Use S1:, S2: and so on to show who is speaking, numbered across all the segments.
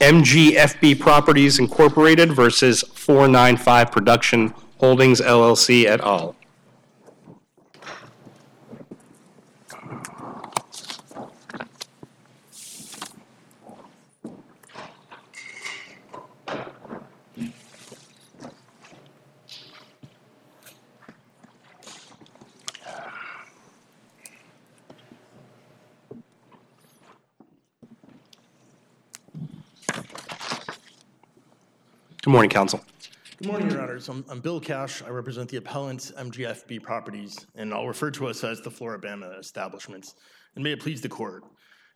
S1: MGFB Properties Incorporated versus 495 Production Holdings LLC et al. Good morning, council.
S2: Good morning, Your Honors. I'm, I'm Bill Cash. I represent the appellants, MGFB Properties, and I'll refer to us as the Floribama Establishments. And may it please the court.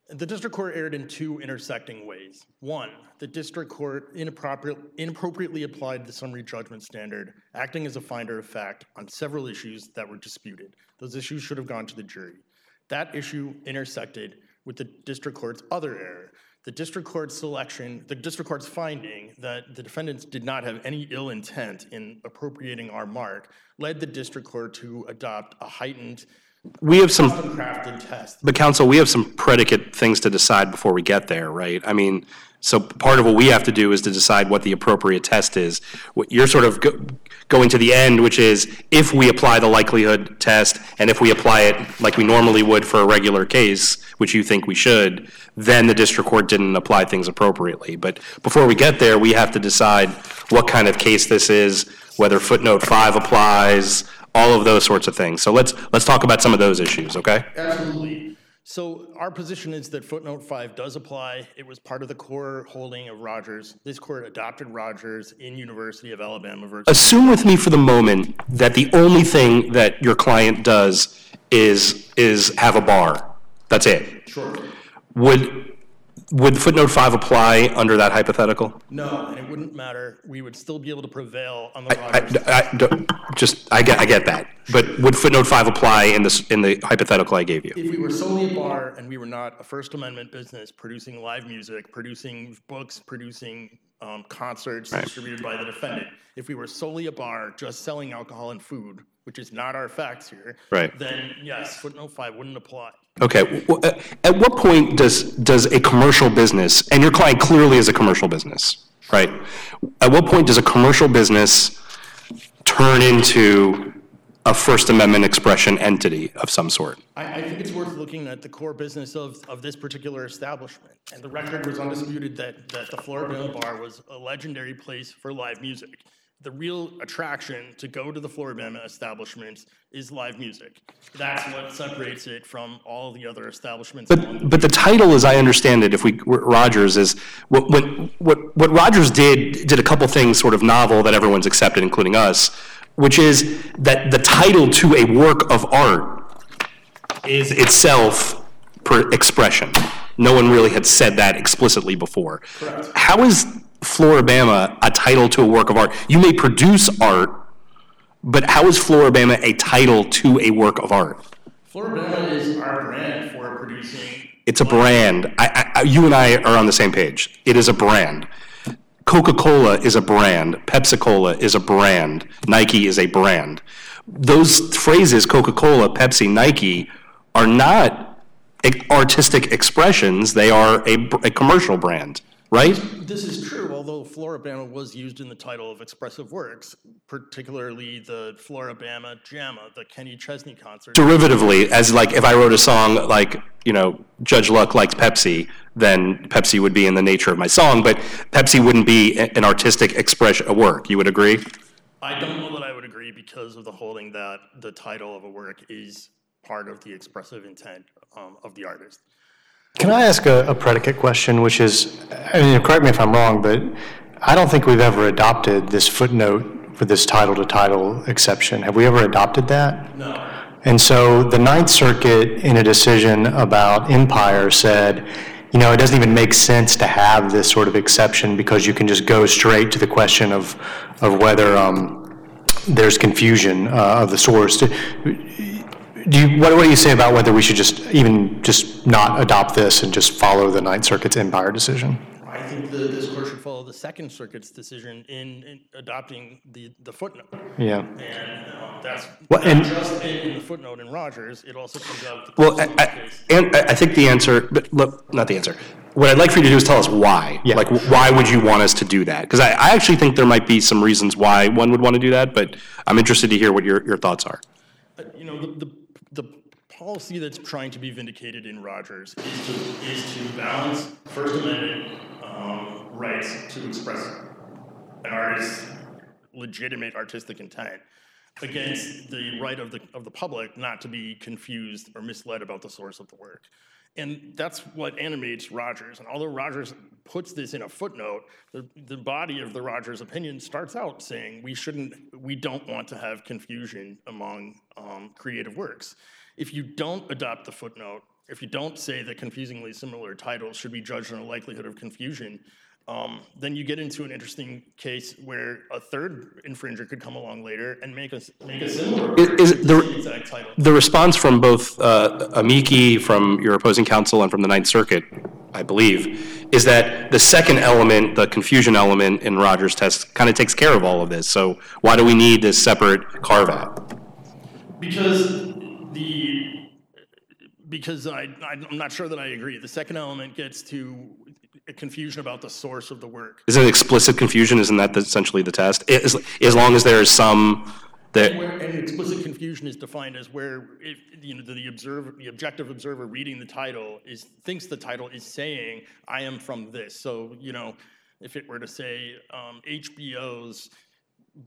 S2: The district court erred in two intersecting ways. One, the district court inappropriately applied the summary judgment standard, acting as a finder of fact on several issues that were disputed. Those issues should have gone to the jury. That issue intersected with the district court's other error. The district court's selection, the district court's finding that the defendants did not have any ill intent in appropriating our mark led the district court to adopt a heightened
S1: We have some,
S2: crafted test.
S1: but council, we have some predicate things to decide before we get there, right? I mean, so part of what we have to do is to decide what the appropriate test is. What You're sort of go- going to the end, which is if we apply the likelihood test, and if we apply it like we normally would for a regular case, which you think we should, then the district court didn't apply things appropriately. But before we get there, we have to decide what kind of case this is, whether footnote five applies, all of those sorts of things. So let's, let's talk about some of those issues, okay?
S2: Absolutely. So our position is that footnote five does apply. It was part of the core holding of Rogers. This court adopted Rogers in University of Alabama versus.
S1: Assume with me for the moment that the only thing that your client does is, is have a bar. That's it.
S2: Sure.
S1: Would, would footnote five apply under that hypothetical?
S2: No, and it wouldn't matter. We would still be able to prevail on the
S1: I,
S2: Rogers.
S1: I, don't- just, I get, I get that. But would footnote five apply in this, in the hypothetical I gave you?
S2: If we were solely a bar and we were not a First Amendment business producing live music, producing books, producing um, concerts distributed by the defendant, if we were solely a bar just selling alcohol and food, which is not our facts here,
S1: Right.
S2: then yes, footnote five wouldn't apply.
S1: Okay, w- uh, at what point does, does a commercial business, and your client clearly is a commercial business, right? At what point does a commercial business turn into a First Amendment expression entity of some sort?
S2: I, I think it's worth looking at the core business of, of this particular establishment. And the record was undisputed that, that the Floribama Bar was a legendary place for live music. The real attraction to go to the Floribama establishments is live music. That's what separates it from all the other establishments. along the
S1: But the title, as I understand it, if we, Rogers, is, what, what, what what Rogers did, did a couple things sort of novel that everyone's accepted, including us, which is that the title to a work of art is itself per expression. No one really had said that explicitly before.
S2: Correct.
S1: How is Floribama a title to a work of art? You may produce art, but how is Floribama a title to a work of art?
S2: Floribama is our brand for producing.
S1: It's a brand. I, I, you and I are on the same page. It is a brand. Coca-Cola is a brand. Pepsi-Cola is a brand. Nike is a brand. Those phrases, Coca-Cola, Pepsi, Nike, are not artistic expressions. They are a, a commercial brand, right?
S2: This is true, Floribama was used in the title of expressive works, particularly the Floribama Jamma, the Kenny Chesney concert.
S1: Derivatively, as like if I wrote a song like, you know, Judge Luck likes Pepsi, then Pepsi would be in the nature of my song, but Pepsi wouldn't be an artistic expression, a work. You would agree?
S2: I don't know that I would agree because of the holding that the title of a work is part of the expressive intent um, of the artist.
S3: Can I ask a, a predicate question, which is, I mean, correct me if I'm wrong, but I don't think we've ever adopted this footnote for this title to title exception. Have we ever adopted that?
S2: No.
S3: And so the Ninth Circuit, in a decision about Empire, said, you know, it doesn't even make sense to have this sort of exception because you can just go straight to the question of, of whether um, there's confusion uh, of the source. Do you, what, what do you say about whether we should just even just not adopt this and just follow the Ninth Circuit's Empire decision?
S2: I think that this court should follow the Second Circuit's decision in, in adopting the, the footnote.
S3: Yeah.
S2: And um, that's
S1: Well,
S2: not
S1: and-
S2: just in, in the footnote in Rogers, it also comes out. the
S1: Well, I,
S2: Paulson
S1: I, and I I think the answer, but look, not the answer. What I'd like for you to do is tell us why.
S3: Yeah.
S1: Like, why would you want us to do that? Because I, I actually think there might be some reasons why one would want to do that, but I'm interested to hear what your, your thoughts are.
S2: Uh, You know, the, the, the policy that's trying to be vindicated in Rogers is to, is to balance First Amendment um, rights to express an artist's legitimate artistic intent against the right of the, of the public not to be confused or misled about the source of the work. And that's what animates Rogers. And although Rogers puts this in a footnote, the, body of the Rogers opinion starts out saying we shouldn't, we don't want to have confusion among um, creative works. If you don't adopt the footnote, if you don't say that confusingly similar titles should be judged on a likelihood of confusion, then you get into an interesting case where a third infringer could come along later and make a, make a similar
S1: Is- is
S2: the
S1: the-
S2: title.
S1: The response from both uh, amici, from your opposing counsel, and from the Ninth Circuit, I believe, is that the second element, the confusion element in Rogers' test, kind of takes care of all of this. So why do we need this separate carve-out?
S2: Because the, because I, I'm not sure that I agree. The second element gets to confusion about the source of the work.
S1: Is it explicit confusion? Isn't that essentially the test? As, as long as there is some, that,
S2: and explicit confusion is defined as where, if, you know, the, the observer, the objective observer reading the title is, thinks the title is saying, I am from this. So, you know, if it were to say um, HBO's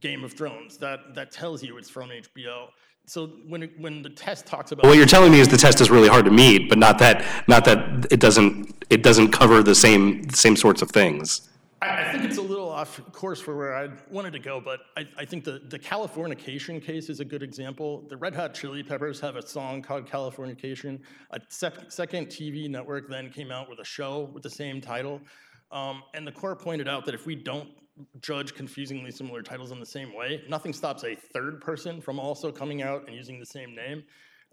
S2: Game of Thrones, that, that tells you it's from HBO. So when, when the test talks about.
S1: what you're telling me is the test is really hard to meet, but not that, not that it doesn't, it doesn't cover the same, same sorts of things.
S2: I, I think it's a little off course for where I wanted to go, but I, I think the, the Californication case is a good example. The Red Hot Chili Peppers have a song called Californication. A sec- second TV network then came out with a show with the same title. Um, and the court pointed out that if we don't judge confusingly similar titles in the same way, nothing stops a third person from also coming out and using the same name.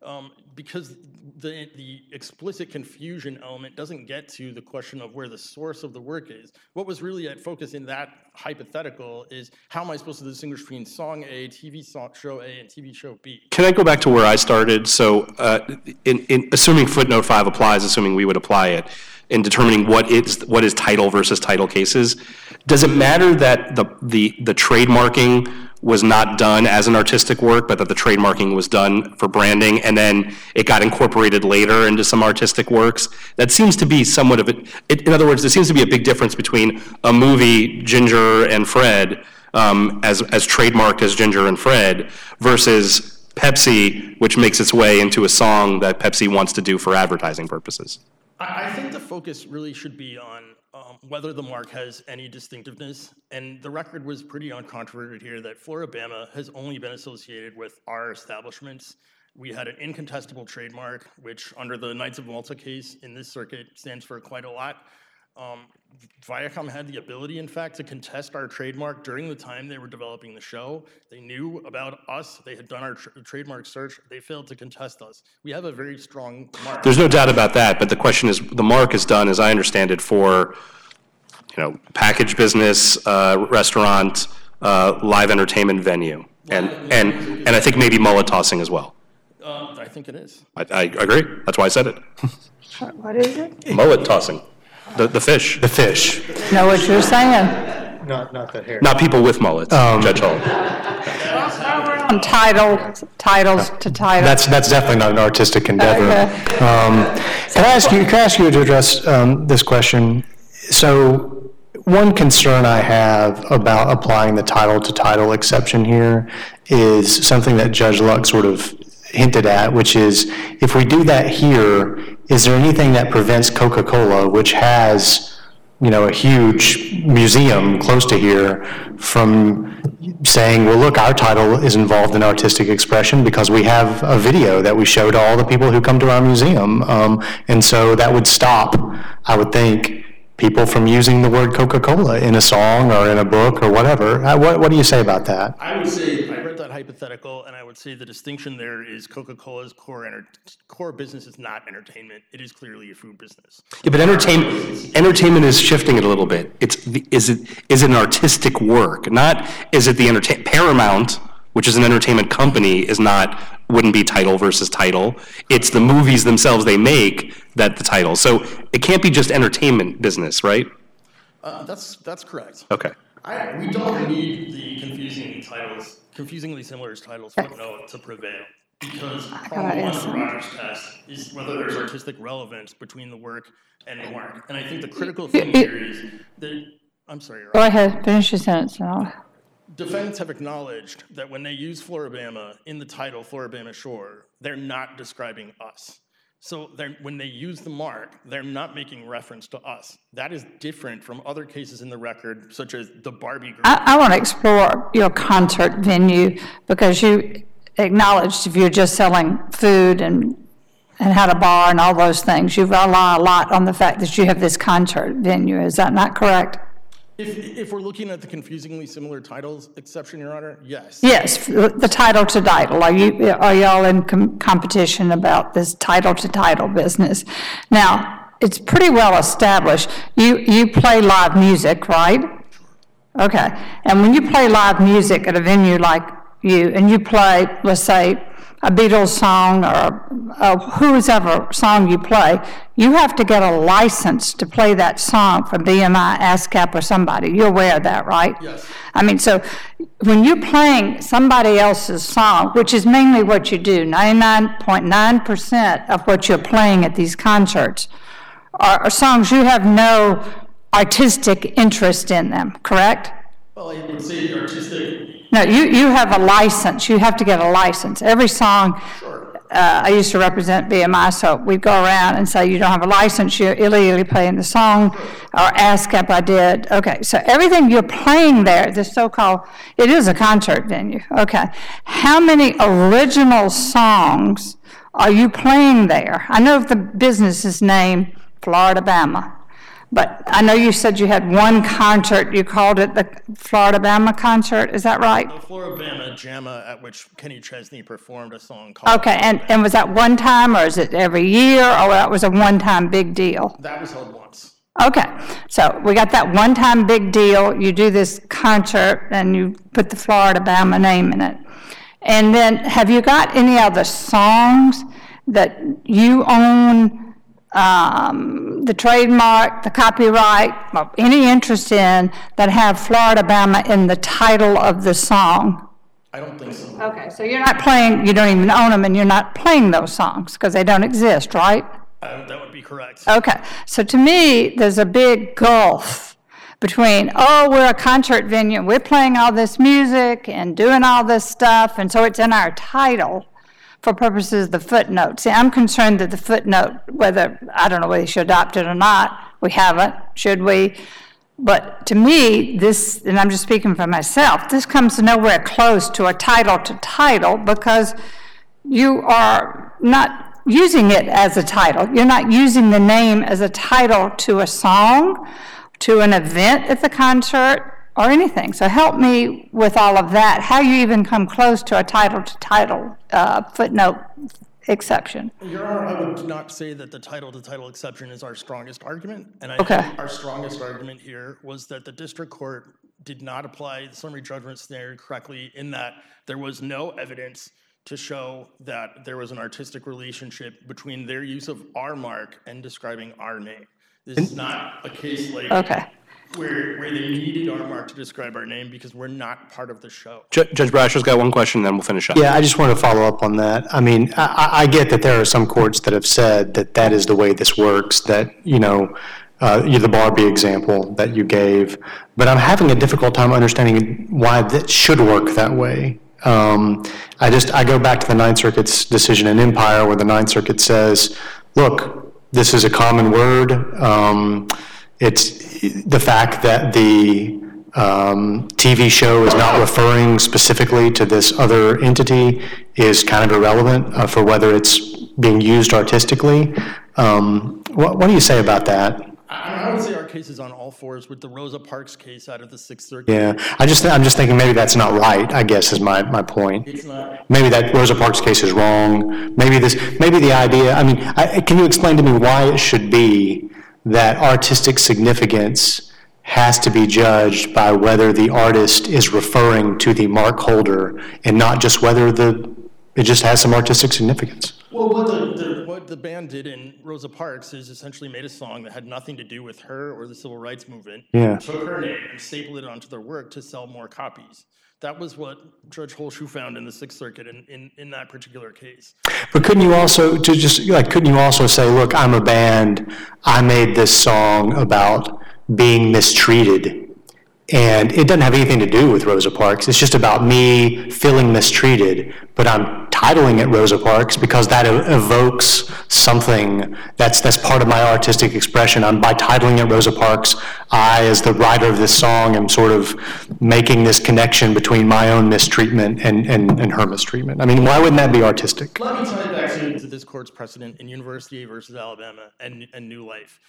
S2: Um, because the, the explicit confusion element doesn't get to the question of where the source of the work is. What was really at focus in that hypothetical is how am I supposed to distinguish between song A, TV show A, and TV show B?
S1: Can I go back to where I started? So, uh, in, in, assuming footnote five applies, assuming we would apply it, in determining what is, what is title versus title cases, does it matter that the, the, the trademarking was not done as an artistic work, but that the trademarking was done for branding, and then it got incorporated later into some artistic works? That seems to be somewhat of it, in other words, there seems to be a big difference between a movie, Ginger and Fred, um, as, as trademarked as Ginger and Fred, versus Pepsi, which makes its way into a song that Pepsi wants to do for advertising purposes.
S2: I, think the focus really should be on um, whether the mark has any distinctiveness. And the record was pretty uncontroverted here that Floribama has only been associated with our establishments. We had an incontestable trademark, which under the Knights of Malta case in this circuit stands for quite a lot. Um, Viacom had the ability, in fact, to contest our trademark during the time they were developing the show. They knew about us. They had done our tr- trademark search. They failed to contest us. We have a very strong mark.
S1: There's no doubt about that, but the question is, the mark is done, as I understand it, for, you know, package business, uh, restaurant, uh, live entertainment venue, and, and, and I think maybe mullet tossing as well.
S2: Uh, I think it is.
S1: I, I agree, that's why I said it.
S4: What is it?
S1: Mullet tossing, the, the fish,
S3: The fish.
S4: Know what you're saying?
S3: Not, not that hair.
S1: not people with mullets, Judge Hall.
S4: From title, titles to title.
S3: That's, that's definitely not an artistic endeavor.
S4: Okay.
S3: Um, Can I ask you, can I ask you to address um, this question? So, one concern I have about applying the title to title exception here is something that Judge Luck sort of hinted at, which is if we do that here, is there anything that prevents Coca-Cola, which has, you know, a huge museum close to here, from saying, well, look, our title is involved in artistic expression because we have a video that we show to all the people who come to our museum. Um, and so that would stop, I would think, people from using the word Coca-Cola in a song or in a book or whatever. Uh, What, what do you say about that?
S2: I would say, I read that hypothetical, and I would say the distinction there is Coca-Cola's core, enter- core business is not entertainment. It is clearly a food business.
S1: Yeah, but entertainment, entertainment is shifting it a little bit. It's, the- is it, is it an artistic work? Not, is it the entertain, Paramount, which is an entertainment company, is not, wouldn't be title versus title. It's the movies themselves they make that the title. So it can't be just entertainment business, right?
S2: Uh, That's, that's correct.
S1: Okay.
S2: I, we don't need the confusing titles, confusingly similar titles footnote to prevail. Because prong one of the Rogers test is whether there's artistic relevance between the work and the mark. And I think the critical thing here is that, I'm sorry, Your
S4: Go ahead, finish your sentence. and
S2: Defendants have acknowledged that when they use Floribama in the title Floribama Shore, they're not describing us. So when they use the mark, they're not making reference to us. That is different from other cases in the record, such as the Barbie group.
S4: I, I want to explore your concert venue because you acknowledged if you're just selling food and, and had a bar and all those things, you rely a lot on the fact that you have this concert venue. Is that not correct?
S2: If, if we're looking at the confusingly similar titles exception, Your Honor, yes.
S4: Yes, the title to title. Are you, are y'all in com- competition about this title to title business? Now, it's pretty well established. You, you play live music, right? Okay. And when you play live music at a venue like you, and you play, let's say, a Beatles song or uh, whoever song you play, you have to get a license to play that song from BMI, ASCAP, or somebody. You're aware of that, right?
S2: Yes.
S4: I mean, so when you're playing somebody else's song, which is mainly what you do, 99.9% of what you're playing at these concerts are, are songs you have no artistic interest in them, correct?
S2: Well, I would say the artistic,
S4: No, you, you have a license, you have to get a license. Every song, uh, I used to represent BMI, so we'd go around and say, you don't have a license, you're illegally playing the song, or ASCAP I did. Okay, so everything you're playing there, the so-called, it is a concert venue, okay. How many original songs are you playing there? I know the business is named Florida Bama, but I know you said you had one concert, you called it the Florida Bama concert, is that right?
S2: the Floribama Jamma at which Kenny Chesney performed a song called.
S4: Okay, and, and was that one time, or is it every year, or that was a one-time big deal?
S2: That was held once.
S4: Okay, so we got that one-time big deal, you do this concert, and you put the Florida Bama name in it. And then, have you got any other songs that you own, the trademark, the copyright, or any interest in, that have Florida Bama in the title of the song?
S2: I don't think so.
S4: Okay, so you're not playing, you don't even own them, and you're not playing those songs, because they don't exist, right?
S2: Uh, That would be correct.
S4: Okay, so to me, there's a big gulf between, oh, we're a concert venue, we're playing all this music and doing all this stuff, and so it's in our title for purposes of the footnote. See, I'm concerned that the footnote, whether, I don't know whether you should adopt it or not, we haven't, should we? But to me, this, and I'm just speaking for myself, this comes nowhere close to a title to title because you are not using it as a title. You're not using the name as a title to a song, to an event at the concert, or anything. So help me with all of that, how you even come close to a title to title uh, footnote exception.
S2: Your Honor, I would not say that the title-to-title exception is our strongest argument. And I
S4: Okay.
S2: think our strongest argument here was that the district court did not apply the summary judgment standard correctly in that there was no evidence to show that there was an artistic relationship between their use of our mark and describing our name. This is not a case like
S4: Okay.
S2: Where, where they needed our mark to describe our name because we're not part of the show.
S1: Ju- Judge Brasher's got one question, then we'll finish up.
S3: Yeah, I just want to follow up on that. I mean, I, I- I get that there are some courts that have said that that is the way this works, that, you know, uh, the Barbie example that you gave, but I'm having a difficult time understanding why that should work that way. Um, I just, I go back to the Ninth Circuit's decision in Empire, where the Ninth Circuit says, look, this is a common word. Um, It's the fact that the um, TV show is not referring specifically to this other entity is kind of irrelevant uh, for whether it's being used artistically. Um, What, what do you say about that?
S2: I, would say our case is on all fours with the Rosa Parks case out of the Sixth Circuit.
S3: Yeah, I just, I'm just thinking maybe that's not right, I guess is my, my point.
S2: It's not,
S3: Maybe that Rosa Parks case is wrong. Maybe this, maybe the idea, I mean, I, can you explain to me why it should be that artistic significance has to be judged by whether the artist is referring to the mark holder and not just whether the, it just has some artistic significance?
S2: well, what the, the, what the band did in Rosa Parks is essentially made a song that had nothing to do with her or the civil rights movement.
S3: Yeah.
S2: Took her name and stapled it onto their work to sell more copies. That was what Judge Holschuh found in the Sixth Circuit in, in, in that particular case.
S3: But couldn't you also, to just, like, couldn't you also say, look, I'm a band, I made this song about being mistreated, and it doesn't have anything to do with Rosa Parks, it's just about me feeling mistreated, but I'm titling it Rosa Parks because that evokes something that's, that's part of my artistic expression. I'm, by titling it Rosa Parks, I, as the writer of this song, am sort of making this connection between my own mistreatment and, and, and her mistreatment. I mean, why wouldn't that be artistic?
S2: Let me tie back to, to this court's precedent in University versus Alabama and, and New Life.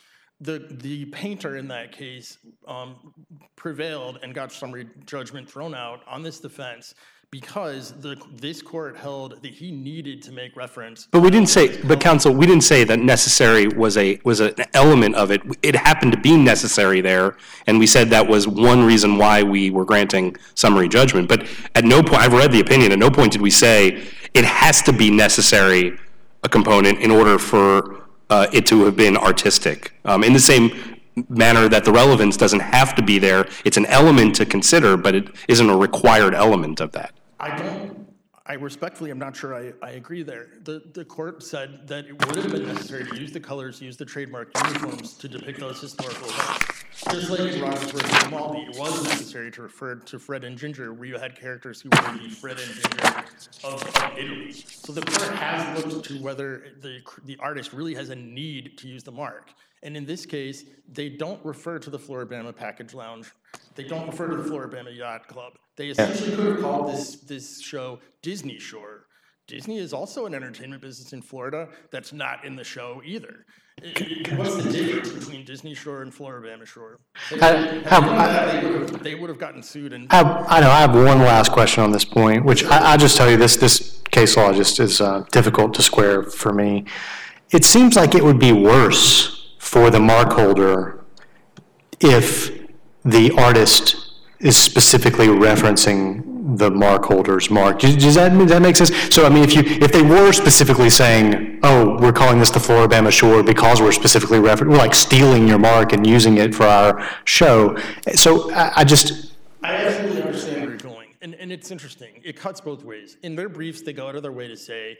S2: The, the painter in that case um, prevailed and got summary judgment thrown out on this defense because the, this court held that he needed to make reference.
S1: But we didn't say, but counsel, we didn't say that necessary was a, was an element of it. It happened to be necessary there, and we said that was one reason why we were granting summary judgment. But at no point, I've read the opinion, at no point did we say it has to be necessary, a component, in order for uh, it to have been artistic. Um, In the same manner that the relevance doesn't have to be there, it's an element to consider, but it isn't a required element of that.
S2: I don't, I respectfully, I'm not sure I, agree there. The, the court said that it would have been necessary to use the colors, use the trademark uniforms to depict those historical events. Just like it was necessary to refer to Fred and Ginger, where you had characters who were the Fred and Ginger of, of Italy. So the court has looked to whether the, the artist really has a need to use the mark. And in this case, they don't refer to the Floribama Package Lounge. They don't refer to the Floribama Yacht Club. They essentially could have called this, this show Disney Shore. Disney is also an entertainment business in Florida that's not in the show either. What's the difference between Disney Shore and Floribama Shore? They,
S3: I- I-
S2: they would have- they would have gotten sued and
S3: I have, I know, I have one last question on this point, which I, I just tell you, this, this case law just is uh, difficult to square for me. It seems like it would be worse for the mark holder if the artist is specifically referencing the mark holder's mark. Does that, does that make sense? So, I mean, if you, if they were specifically saying, oh, we're calling this the Floribama Shore because we're specifically referencing, we're like stealing your mark and using it for our show. So I, I just,
S2: I absolutely understand where you're going, and, and it's interesting. It cuts both ways. In their briefs, they go out of their way to say,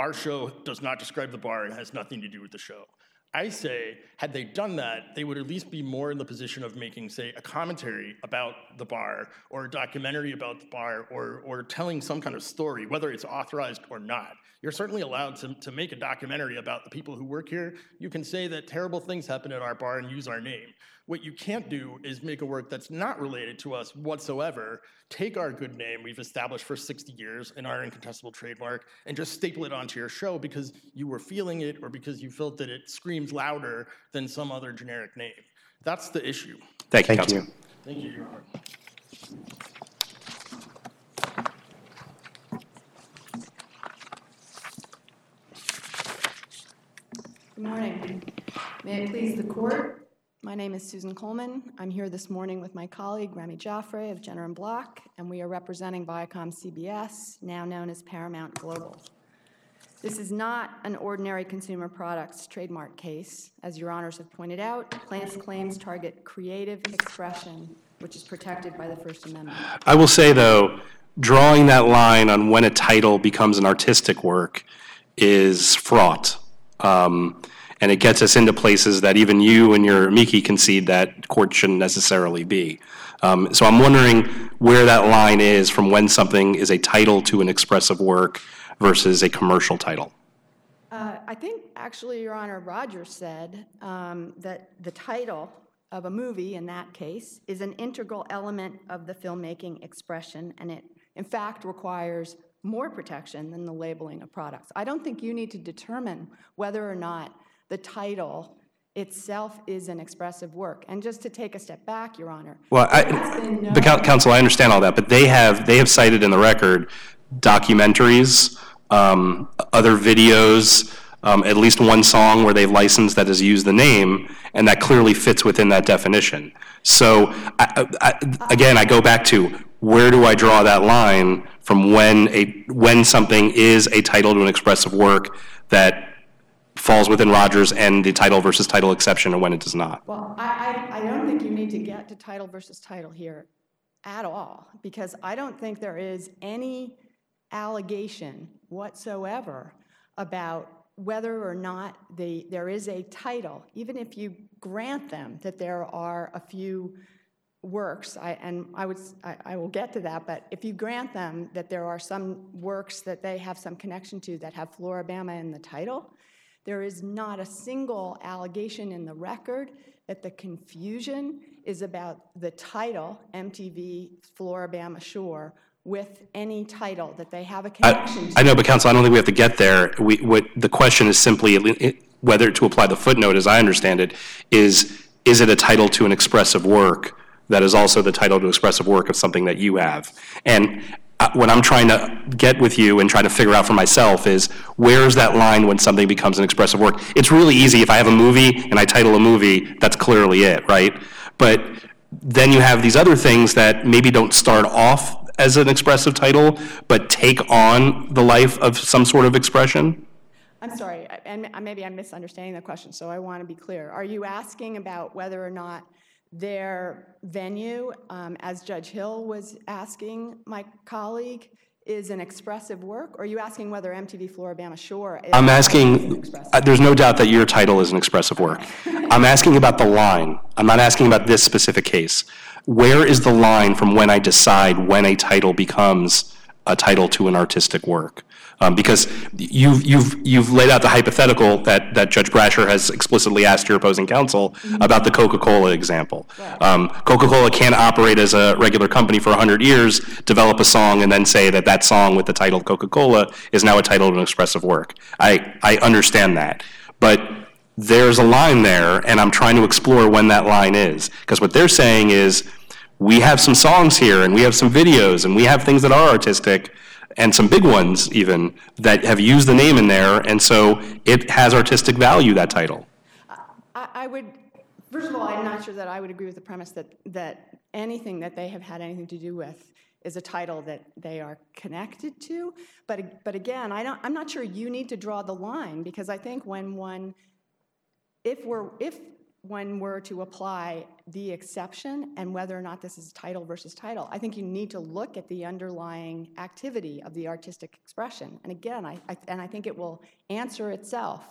S2: our show does not describe the bar and has nothing to do with the show. I say, had they done that, they would at least be more in the position of making, say, a commentary about the bar, or a documentary about the bar, or, or telling some kind of story, whether it's authorized or not. You're certainly allowed to, to make a documentary about the people who work here. You can say that terrible things happen at our bar and use our name. What you can't do is make a work that's not related to us whatsoever, take our good name we've established for 60 years and our incontestable trademark, and just staple it onto your show because you were feeling it or because you felt that it screams louder than some other generic name. That's the issue.
S1: Thank you,
S3: thank you.
S2: Thank you, Your Honor.
S5: Good morning. May it please the court, my name is Susan Kohlmann. I'm here this morning with my colleague Remy Jaffray of Jenner and Block, and we are representing Viacom CBS, now known as Paramount Global. This is not an ordinary consumer products trademark case. As your honors have pointed out, plaintiff's claims target creative expression, which is protected by the First Amendment.
S1: I will say, though, drawing that line on when a title becomes an artistic work is fraught. Um, and it gets us into places that even you and your amici concede that court shouldn't necessarily be. Um, so I'm wondering where that line is from when something is a title to an expressive work versus a commercial title.
S5: Uh, I think, actually, Your Honor, Roger said um, that the title of a movie, in that case, is an integral element of the filmmaking expression, and it, in fact, requires more protection than the labeling of products. I don't think you need to determine whether or not the title itself is an expressive work. And just to take a step back, Your Honor.
S1: Well, I,
S5: no-
S1: the coun- council, I understand all that, but they have, they have cited in the record documentaries, um, other videos, um, at least one song where they've licensed that has used the name, and that clearly fits within that definition. So, I, I- again, I go back to, where do I draw that line from when a, when something is a title to an expressive work that falls within Rogers and the title versus title exception, and when it does not?
S5: Well, I, I, I don't think you need to get to title versus title here at all, because I don't think there is any allegation whatsoever about whether or not the, there is a title, even if you grant them that there are a few works, I, and I would, I, I will get to that, but if you grant them that there are some works that they have some connection to that have Floribama in the title, there is not a single allegation in the record that the confusion is about the title, MTV Floribama Shore, with any title that they have a connection to.
S1: I know, but counsel, I don't think we have to get there. We, what, the question is simply whether to apply the footnote, as I understand it, is, is it a title to an expressive work that is also the title to expressive work of something that you have? And what I'm trying to get with you and try to figure out for myself is, where's that line when something becomes an expressive work? It's really easy, if I have a movie and I title a movie, that's clearly it, right? But then you have these other things that maybe don't start off as an expressive title, but take on the life of some sort of expression?
S5: I'm sorry, and maybe I'm misunderstanding the question, so I want to be clear. Are you asking about whether or not their venue, um, as Judge Hill was asking my colleague, is an expressive work? Or are you asking whether MTV Floribama Shore is?
S1: I'm asking, uh, there's no doubt that your title is an expressive work. I'm asking about the line. I'm not asking about this specific case. Where is the line from when I decide when a title becomes a title to an artistic work? Um, Because you've, you've, you've laid out the hypothetical that, that Judge Brasher has explicitly asked your opposing counsel about the Coca-Cola example. Um, Coca-Cola can't operate as a regular company for 100 years, develop a song, and then say that that song with the title Coca-Cola is now a title to an expressive work. I, I understand that. But there's a line there, and I'm trying to explore when that line is. Because what they're saying is, we have some songs here, and we have some videos, and we have things that are artistic, and some big ones even, that have used the name in there, and so it has artistic value, that title.
S5: I, I would, first of all, I'm not sure that I would agree with the premise that, that anything that they have had anything to do with is a title that they are connected to. But, but again, I don't, I'm not sure you need to draw the line, because I think when one, if we're, if when we're to apply the exception and whether or not this is title versus title, I think you need to look at the underlying activity of the artistic expression. And again, I, and I think it will answer itself.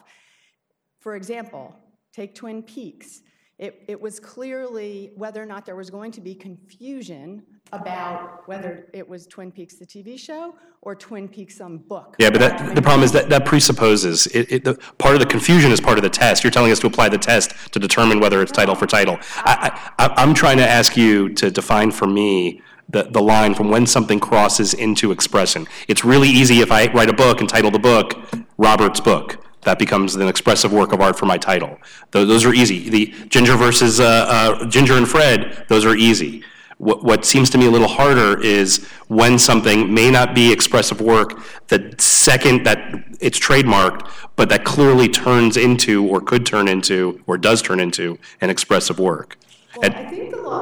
S5: For example, take Twin Peaks. It, it was clearly whether or not there was going to be confusion about whether it was Twin Peaks, the TV show, or Twin Peaks, some book.
S1: Yeah, but that, the problem is that, that presupposes, it, it, the, part of the confusion is part of the test. You're telling us to apply the test to determine whether it's title for title. I, I, I'm trying to ask you to define for me the, the line from when something crosses into expression. It's really easy if I write a book and title the book, Robert's Book. That becomes an expressive work of art for my title. Those, those are easy. The Ginger versus, uh, uh, Ginger and Fred, those are easy. What, what seems to me a little harder is when something may not be expressive work, the second that it's trademarked, but that clearly turns into, or could turn into, or does turn into, an expressive work.
S5: Well, I think the law,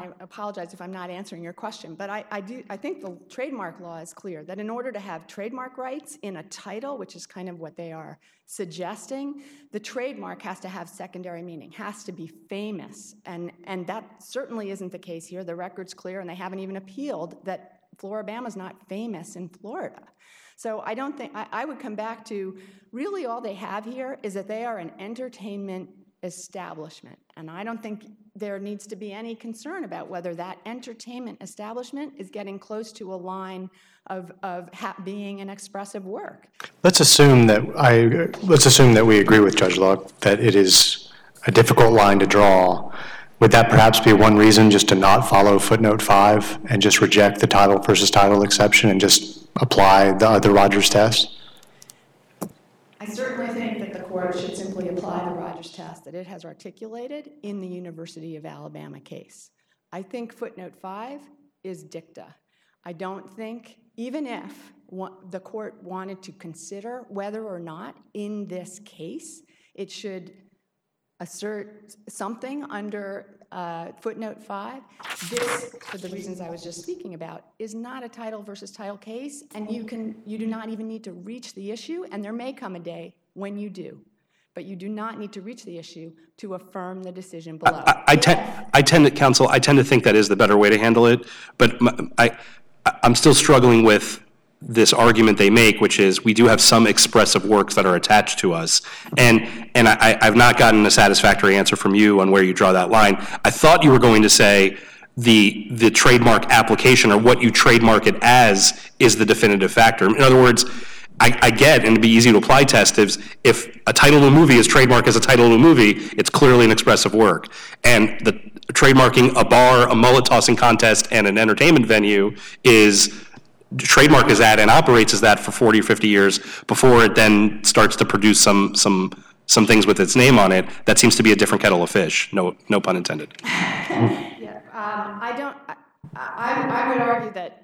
S5: I- apologize if I'm not answering your question, but I, I do, I think the trademark law is clear, that in order to have trademark rights in a title, which is kind of what they are suggesting, the trademark has to have secondary meaning, has to be famous, and, and that certainly isn't the case here. The record's clear, and they haven't even appealed that Floribama's not famous in Florida. So I don't think, I, I would come back to, really all they have here is that they are an entertainment establishment. And I don't think there needs to be any concern about whether that entertainment establishment is getting close to a line of, of ha- being an expressive work.
S3: Let's assume that I, let's assume that we agree with Judge Luck, that it is a difficult line to draw. Would that perhaps be one reason just to not follow footnote five and just reject the title versus title exception and just apply the other Rogers test?
S5: I certainly think court should simply apply the Rogers test that it has articulated in the University of Alabama case. I think footnote five is dicta. I don't think, even if the court wanted to consider whether or not in this case it should assert something under uh, footnote five, this, for the reasons I was just speaking about, is not a title versus title case, and you can, you do not even need to reach the issue, and there may come a day when you do. But you do not need to reach the issue to affirm the decision below.
S1: I, I tend, I tend to, counsel, I tend to think that is the better way to handle it, but I, I'm still struggling with this argument they make, which is, we do have some expressive works that are attached to us. And, and I, I've not gotten a satisfactory answer from you on where you draw that line. I thought you were going to say, the, the trademark application, or what you trademark it as, is the definitive factor. In other words, I, I get, and it'd be easy to apply test, is if a title of a movie is trademarked as a title of a movie, it's clearly an expressive work. And the trademarking a bar, a mullet tossing contest, and an entertainment venue is, trademark as that and operates as that for 40 or 50 years before it then starts to produce some, some, some things with its name on it. That seems to be a different kettle of fish, no, no pun intended.
S5: Yeah, um, I don't, I, I I would argue that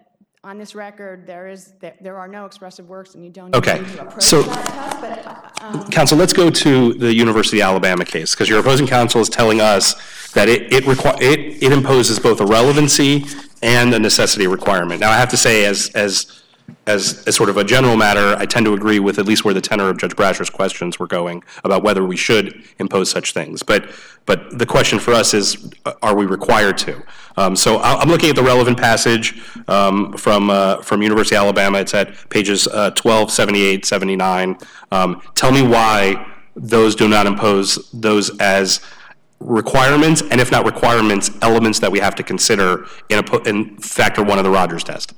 S5: on this record, there is, there there are no expressive works, and you don't
S1: Okay,
S5: need to approach
S1: so-
S5: test, but, um,
S1: Counsel, let's go to the University of Alabama case, because your opposing counsel is telling us that it, it requi, it, it imposes both a relevancy and a necessity requirement. Now, I have to say, as, as, as, as sort of a general matter, I tend to agree with at least where the tenor of Judge Brasher's questions were going about whether we should impose such things. But, but the question for us is, are we required to? Um, so I'm looking at the relevant passage um, from, uh, from University of Alabama. It's at pages uh, 12, 78, 79. Um, Tell me why those do not impose those as requirements, and if not requirements, elements that we have to consider in, a in factor one of the Rogers test.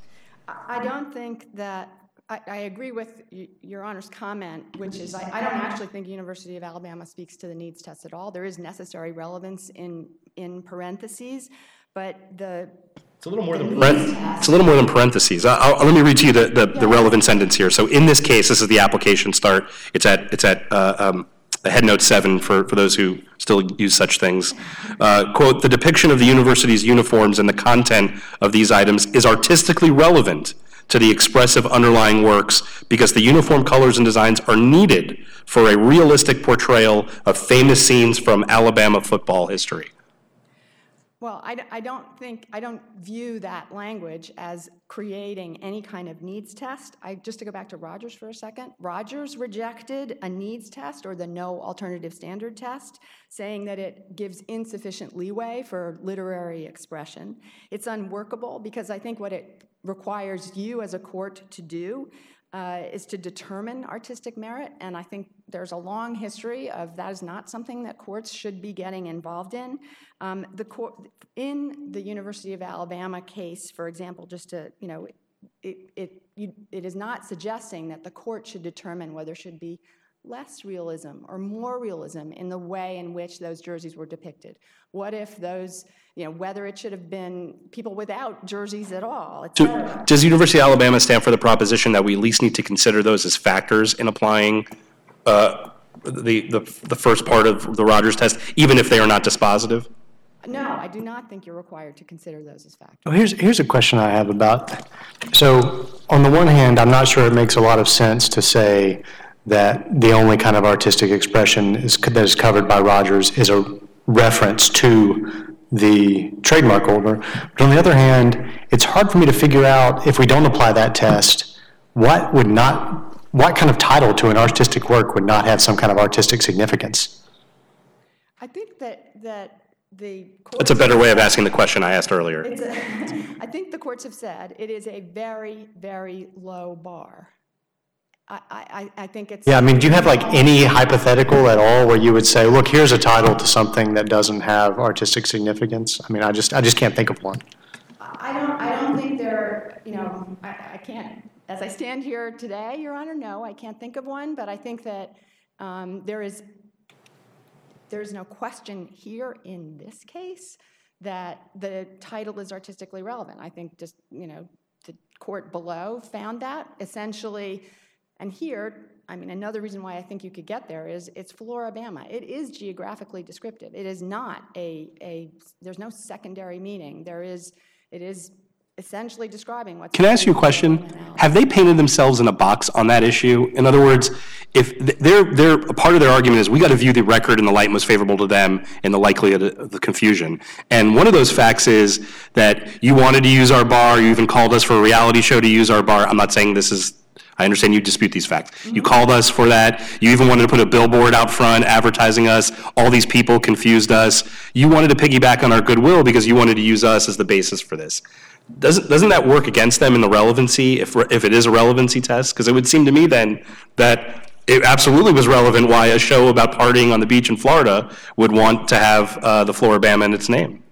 S5: I don't think that, I, I agree with Your Honor's comment, which is, I, I don't actually think University of Alabama speaks to the needs test at all. There is necessary relevance in, in parentheses, but the,
S2: It's a little more than.
S1: Paren- It's a little more than parentheses. I- I'll, let me read to you the, the, the relevant sentence here. So in this case, this is the application start. It's at, it's at, uh, um, head note seven for, for those who still use such things. Uh, quote, "The depiction of the university's uniforms and the content of these items is artistically relevant to the expressive underlying works because the uniform colors and designs are needed for a realistic portrayal of famous scenes from Alabama football history."
S5: Well, i don't think, I don't view that language as creating any kind of needs test. I, just to go back to Rogers for a second, Rogers rejected a needs test or the no alternative standard test, saying that it gives insufficient leeway for literary expression. It's unworkable because I think what it requires you as a court to do is to determine artistic merit, and I think there's a long history of that is not something that courts should be getting involved in. Um, the court, in the University of Alabama case, for example, just to you know, it it you, it is not suggesting that the court should determine whether should be less realism or more realism in the way in which those jerseys were depicted. What if those, you know, whether it should have been people without jerseys at all,
S1: Do- Does University of Alabama stand for the proposition that we at least need to consider those as factors in applying uh, the, the, the first part of the Rogers test, even if they are not dispositive?
S5: No, I do not think you're required to consider those as factors.
S3: Well, here's, here's a question I have about, that. so on the one hand, I'm not sure it makes a lot of sense to say that the only kind of artistic expression is, that is covered by Rogers is a reference to the trademark holder. But on the other hand, it's hard for me to figure out, if we don't apply that test, what would not, what kind of title to an artistic work would not have some kind of artistic significance?
S5: I think that, that the.
S1: That's a better way of asking the question I asked earlier.
S5: It's a- I think the courts have said it is a very, very low bar. I, I, I- think it's.
S3: Yeah, I mean, do you have like any hypothetical at all where you would say, look, here's a title to something that doesn't have artistic significance? I mean, I just, I just can't think of one.
S5: I don't, I don't think there, you know, I, I can't, as I stand here today, Your Honor, no, I can't think of one, but I think that um, there is, there's no question here in this case that the title is artistically relevant. I think just, you know, the court below found that essentially, and here, I mean, another reason why I think you could get there is it's Floribama. It is geographically descriptive. It is not a, a there's no secondary meaning. There is, it is essentially describing what's.
S1: Can I ask you a question? Have they painted themselves in a box on that issue? In other words, if th- their, their, a part of their argument is we got to view the record in the light most favorable to them and the likelihood of the confusion. And one of those facts is that you wanted to use our bar, you even called us for a reality show to use our bar. I'm not saying this is, I understand you dispute these facts. You called us for that. You even wanted to put a billboard out front advertising us. All these people confused us. You wanted to piggyback on our goodwill because you wanted to use us as the basis for this. Doesn't, doesn't that work against them in the relevancy, if, if it is a relevancy test? Because it would seem to me then that it absolutely was relevant why a show about partying on the beach in Florida would want to have uh, the Floribama in its name.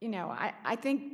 S5: You know, I, I think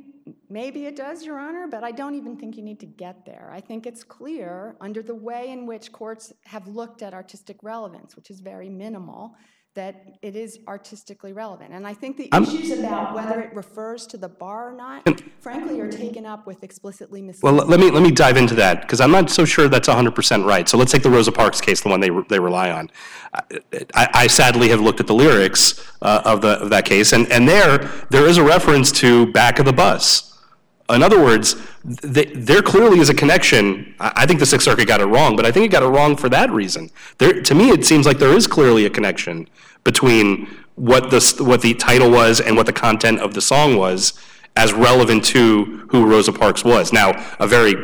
S5: maybe it does, Your Honor, but I don't even think you need to get there. I think it's clear under the way in which courts have looked at artistic relevance, which is very minimal, that it is artistically relevant. And I think the issues about whether it refers to the bar or not, frankly, are taken up with explicitly misleading.
S1: Well, let me, let me dive into that, because I'm not so sure that's 100% right. So let's take the Rosa Parks case, the one they, re- they rely on. I, I sadly have looked at the lyrics uh, of, the, of that case, and, and there, there is a reference to back of the bus. In other words, th- there clearly is a connection. I think the Sixth Circuit got it wrong, but I think it got it wrong for that reason. There, to me, it seems like there is clearly a connection between what the, what the title was and what the content of the song was as relevant to who Rosa Parks was. Now, a very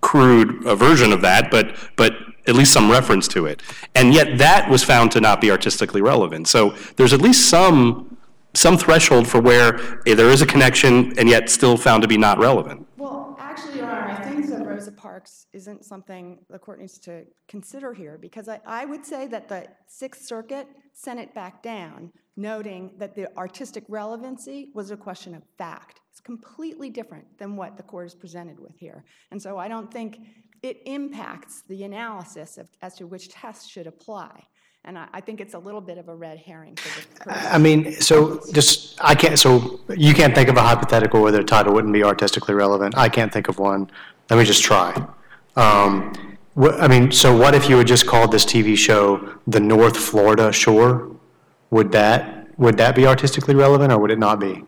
S1: crude version of that, but, but at least some reference to it. And yet that was found to not be artistically relevant. So there's at least some, some threshold for where eh, there is a connection and yet still found to be not relevant.
S5: Well, actually, Your Honor, I think that Rosa Parks isn't something the court needs to consider here, because I, I would say that the Sixth Circuit sent it back down, noting that the artistic relevancy was a question of fact. It's completely different than what the court is presented with here. And so I don't think it impacts the analysis of, as to which test should apply. And I, I think it's a little bit of a red herring for the
S3: I mean, so just, I can't, so you can't think of a hypothetical where the title wouldn't be artistically relevant. I can't think of one. Let me just try. Um, wha- I mean, so what if you had just called this TV show The North Florida Shore? Would that, would that be artistically relevant or would it not be?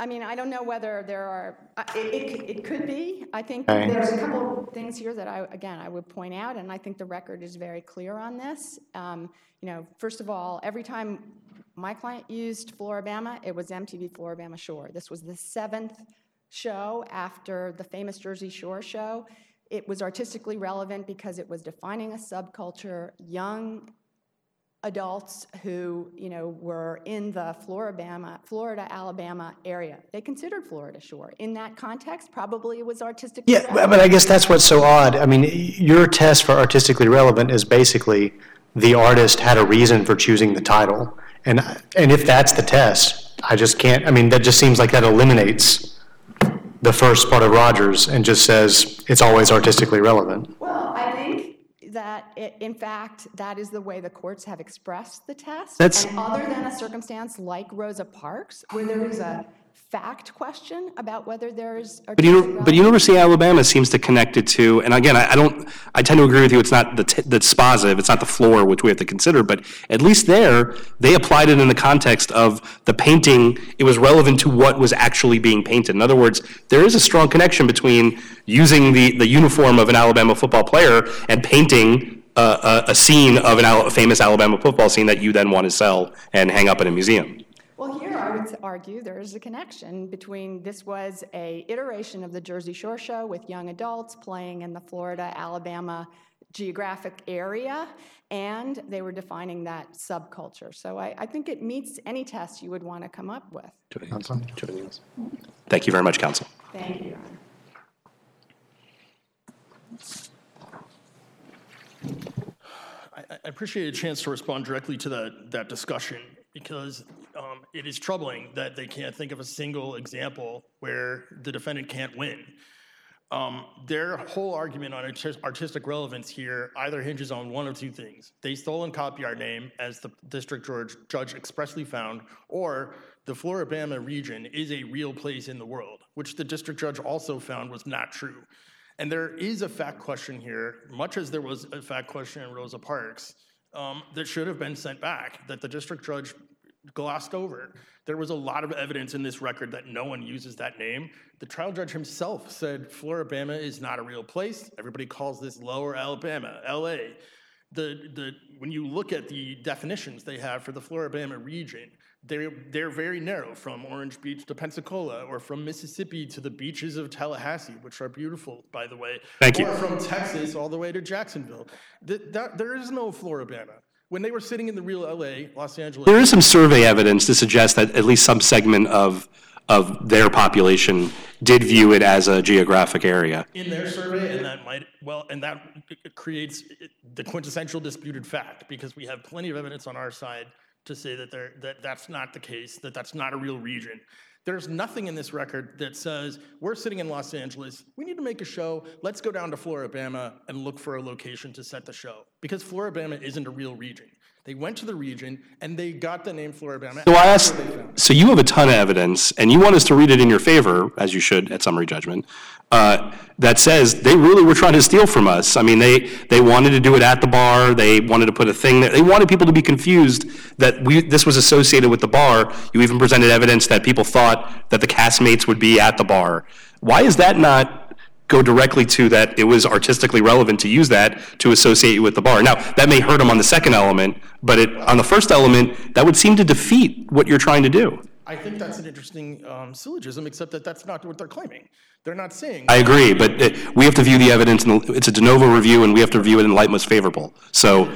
S5: I mean, I don't know whether there are, it, it, could- it could be. I think
S3: Okay.
S5: there's a couple of things here that I, again, I would point out, and I think the record is very clear on this. Um, You know, first of all, every time my client used Floribama, it was MTV Floribama Shore. This was the seventh show after the famous Jersey Shore show. It was artistically relevant because it was defining a subculture, young adults who, you know, were in the Floribama, Florida, Alabama area. They considered Florida Shore. In that context, probably it was artistically
S3: Yeah,
S5: relevant.
S3: but I guess that's what's so odd. I mean, your test for artistically relevant is basically the artist had a reason for choosing the title. And, and if that's the test, I just can't, I mean, that just seems like that eliminates the first part of Rogers and just says it's always artistically relevant.
S5: Well, I think that, it- in fact, that is the way the courts have expressed the test.
S1: That's-
S5: And other than a circumstance like Rosa Parks, where there is a fact question about whether there's
S1: But, you but University of Alabama seems to connect it to, and again, I, I don't, I tend to agree with you, it's not the, t- the dispositive, it's not the floor which we have to consider, but at least there, they applied it in the context of the painting, it was relevant to what was actually being painted. In other words, there is a strong connection between using the, the uniform of an Alabama football player and painting a, a, a scene of an Al- a famous Alabama football scene that you then want to sell and hang up in a museum.
S5: Well, here I would argue there is a connection between, this was a iteration of the Jersey Shore Show with young adults playing in the Florida, Alabama geographic area, and they were defining that subculture. So I, I think it meets any test you would want to come up with.
S1: Thank you very much, Counsel.
S5: Thank you, Your Honor.
S2: I, appreciate a chance to respond directly to that, that discussion because um, it is troubling that they can't think of a single example where the defendant can't win. Um, their whole argument on artistic relevance here either hinges on one of two things. They stole and copied our name, as the district judge, judge expressly found, or the Floribama region is a real place in the world, which the district judge also found was not true. And there is a fact question here, much as there was a fact question in Rosa Parks, um, that should have been sent back, that the district judge glossed over. There was a lot of evidence in this record that no one uses that name. The trial judge himself said Floribama is not a real place. Everybody calls this Lower Alabama, LA. The, the, when you look at the definitions they have for the Floribama region, they're, they're very narrow, from Orange Beach to Pensacola, or from Mississippi to the beaches of Tallahassee, which are beautiful, by the way.
S1: Thank you.
S2: Or from Texas all the way to Jacksonville. Th- that, there is no Floribama. When they were sitting in the real LA, Los Angeles,
S1: There is some survey evidence to suggest that at least some segment of, of their population did view it as a geographic area.
S2: in their survey, and that might, well, and that creates the quintessential disputed fact, because we have plenty of evidence on our side to say that there, that that's not the case, that that's not a real region. There's nothing in this record that says, we're sitting in Los Angeles, we need to make a show, let's go down to Floribama and look for a location to set the show. Because Floribama isn't a real region. They went to the region and they got the name Floribama.
S1: So I asked, so you have a ton of evidence, and you want us to read it in your favor, as you should at summary judgment, uh, that says they really were trying to steal from us. I mean, they, they wanted to do it at the bar, they wanted to put a thing there, they wanted people to be confused that we, this was associated with the bar. You even presented evidence that people thought that the castmates would be at the bar. Why is that not go directly to that it was artistically relevant to use that to associate you with the bar. Now, that may hurt them on the second element, but it, on the first element, that would seem to defeat what you're trying to do.
S2: I think that's an interesting um, syllogism, except that that's not what they're claiming. They're not saying.
S1: I agree, but it, we have to view the evidence, and it's a de novo review, and we have to view it in light most favorable. So,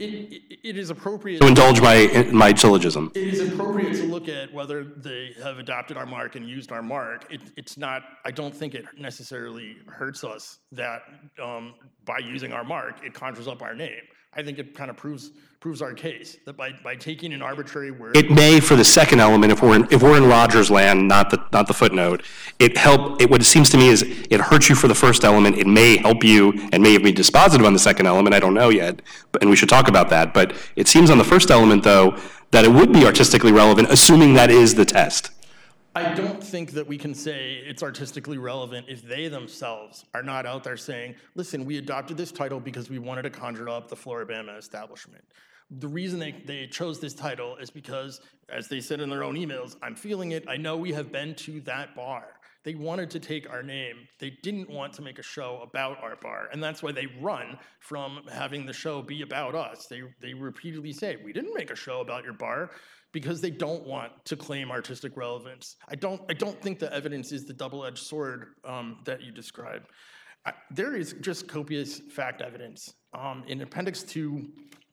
S2: It, it, is appropriate.
S1: to indulge my, my syllogism.
S2: It is appropriate to look at whether they have adopted our mark and used our mark. It, it's not, I don't think it necessarily hurts us that um, by using our mark, it conjures up our name. I think it kind of proves, proves our case, that by, by taking an arbitrary word.
S1: It may, for the second element, if we're in, if we're in Rogers land, not the, not the footnote, it help, it, what it seems to me is, it hurts you for the first element, it may help you, and may be dispositive on the second element, I don't know yet, but, and we should talk about that, but it seems on the first element, though, that it would be artistically relevant, assuming that is the test.
S2: I don't think that we can say it's artistically relevant if they themselves are not out there saying, listen, we adopted this title because we wanted to conjure up the Floribama establishment. The reason they, they chose this title is because, as they said in their own emails, I'm feeling it. I know we have been to that bar. They wanted to take our name. They didn't want to make a show about our bar. And that's why they run from having the show be about us. They, they repeatedly say, We didn't make a show about your bar because they don't want to claim artistic relevance. I don't, I don't think the evidence is the double edged sword um, that you describe. I, there is just copious fact evidence. Um, in Appendix 2,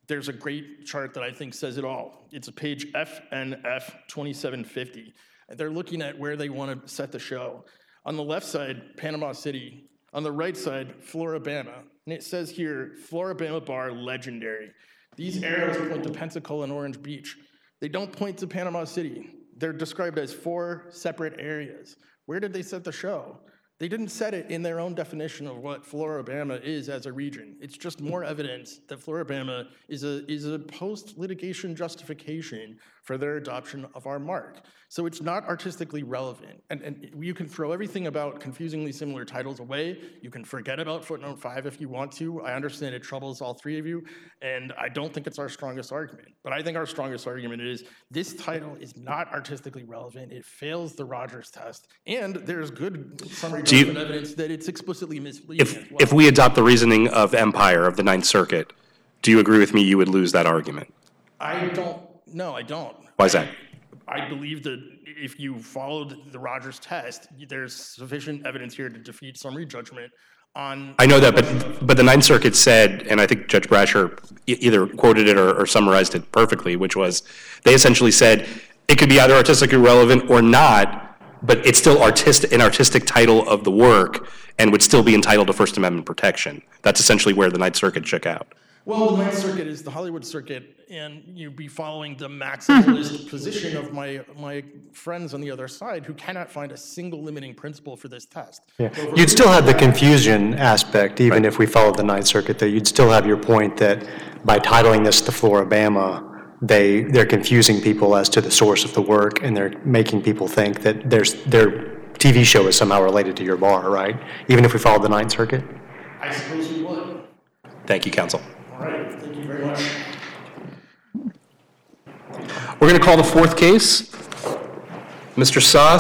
S2: there's a great chart that I think says it all. It's a page FNF 2750. They're looking at where they want to set the show. On the left side, Panama City. On the right side, Floribama. And it says here, Floribama Bar Legendary. These arrows point to Pensacola and Orange Beach. They don't point to Panama City. They're described as four separate areas. Where did they set the show? They didn't set it in their own definition of what Floribama is as a region. It's just more evidence that Floribama is a, is a post litigation justification for their adoption of our mark. So it's not artistically relevant. And, and you can throw everything about confusingly similar titles away. You can forget about footnote five if you want to. I understand it troubles all three of you, and I don't think it's our strongest argument. But I think our strongest argument is this title is not artistically relevant. It fails the Rogers test, and there's good summary
S1: you-
S2: judgment evidence that it's explicitly misleading
S1: If,
S2: well.
S1: if we adopt the reasoning of Empire, of the Ninth Circuit, do you agree with me you would lose that argument?
S2: I don't, no, I don't.
S1: Why is that?
S2: I believe that if you followed the Rogers test, there's sufficient evidence here to defeat summary judgment on.
S1: I know that, but, but the Ninth Circuit said, and I think Judge Brasher either quoted it or or summarized it perfectly, which was, they essentially said, it could be either artistically relevant or not, but it's still artistic, an artistic title of the work and would still be entitled to First Amendment protection. That's essentially where the Ninth Circuit shook out.
S2: Well, the Ninth Circuit is the Hollywood circuit, and you'd be following the maximalist position of my, my friends on the other side who cannot find a single limiting principle for this test.
S3: Yeah. You'd still have the confusion aspect, even if we followed the Ninth Circuit, though. You'd still have your point that by titling this the Floribama, they, they're confusing people as to the source of the work, and they're making people think that there's, their TV show is somehow related to your bar, right? Even if we followed the Ninth Circuit?
S2: I suppose you would.
S1: Thank you, counsel.
S2: All right, thank you very much.
S1: We're going to call the fourth case. Mr. Sauce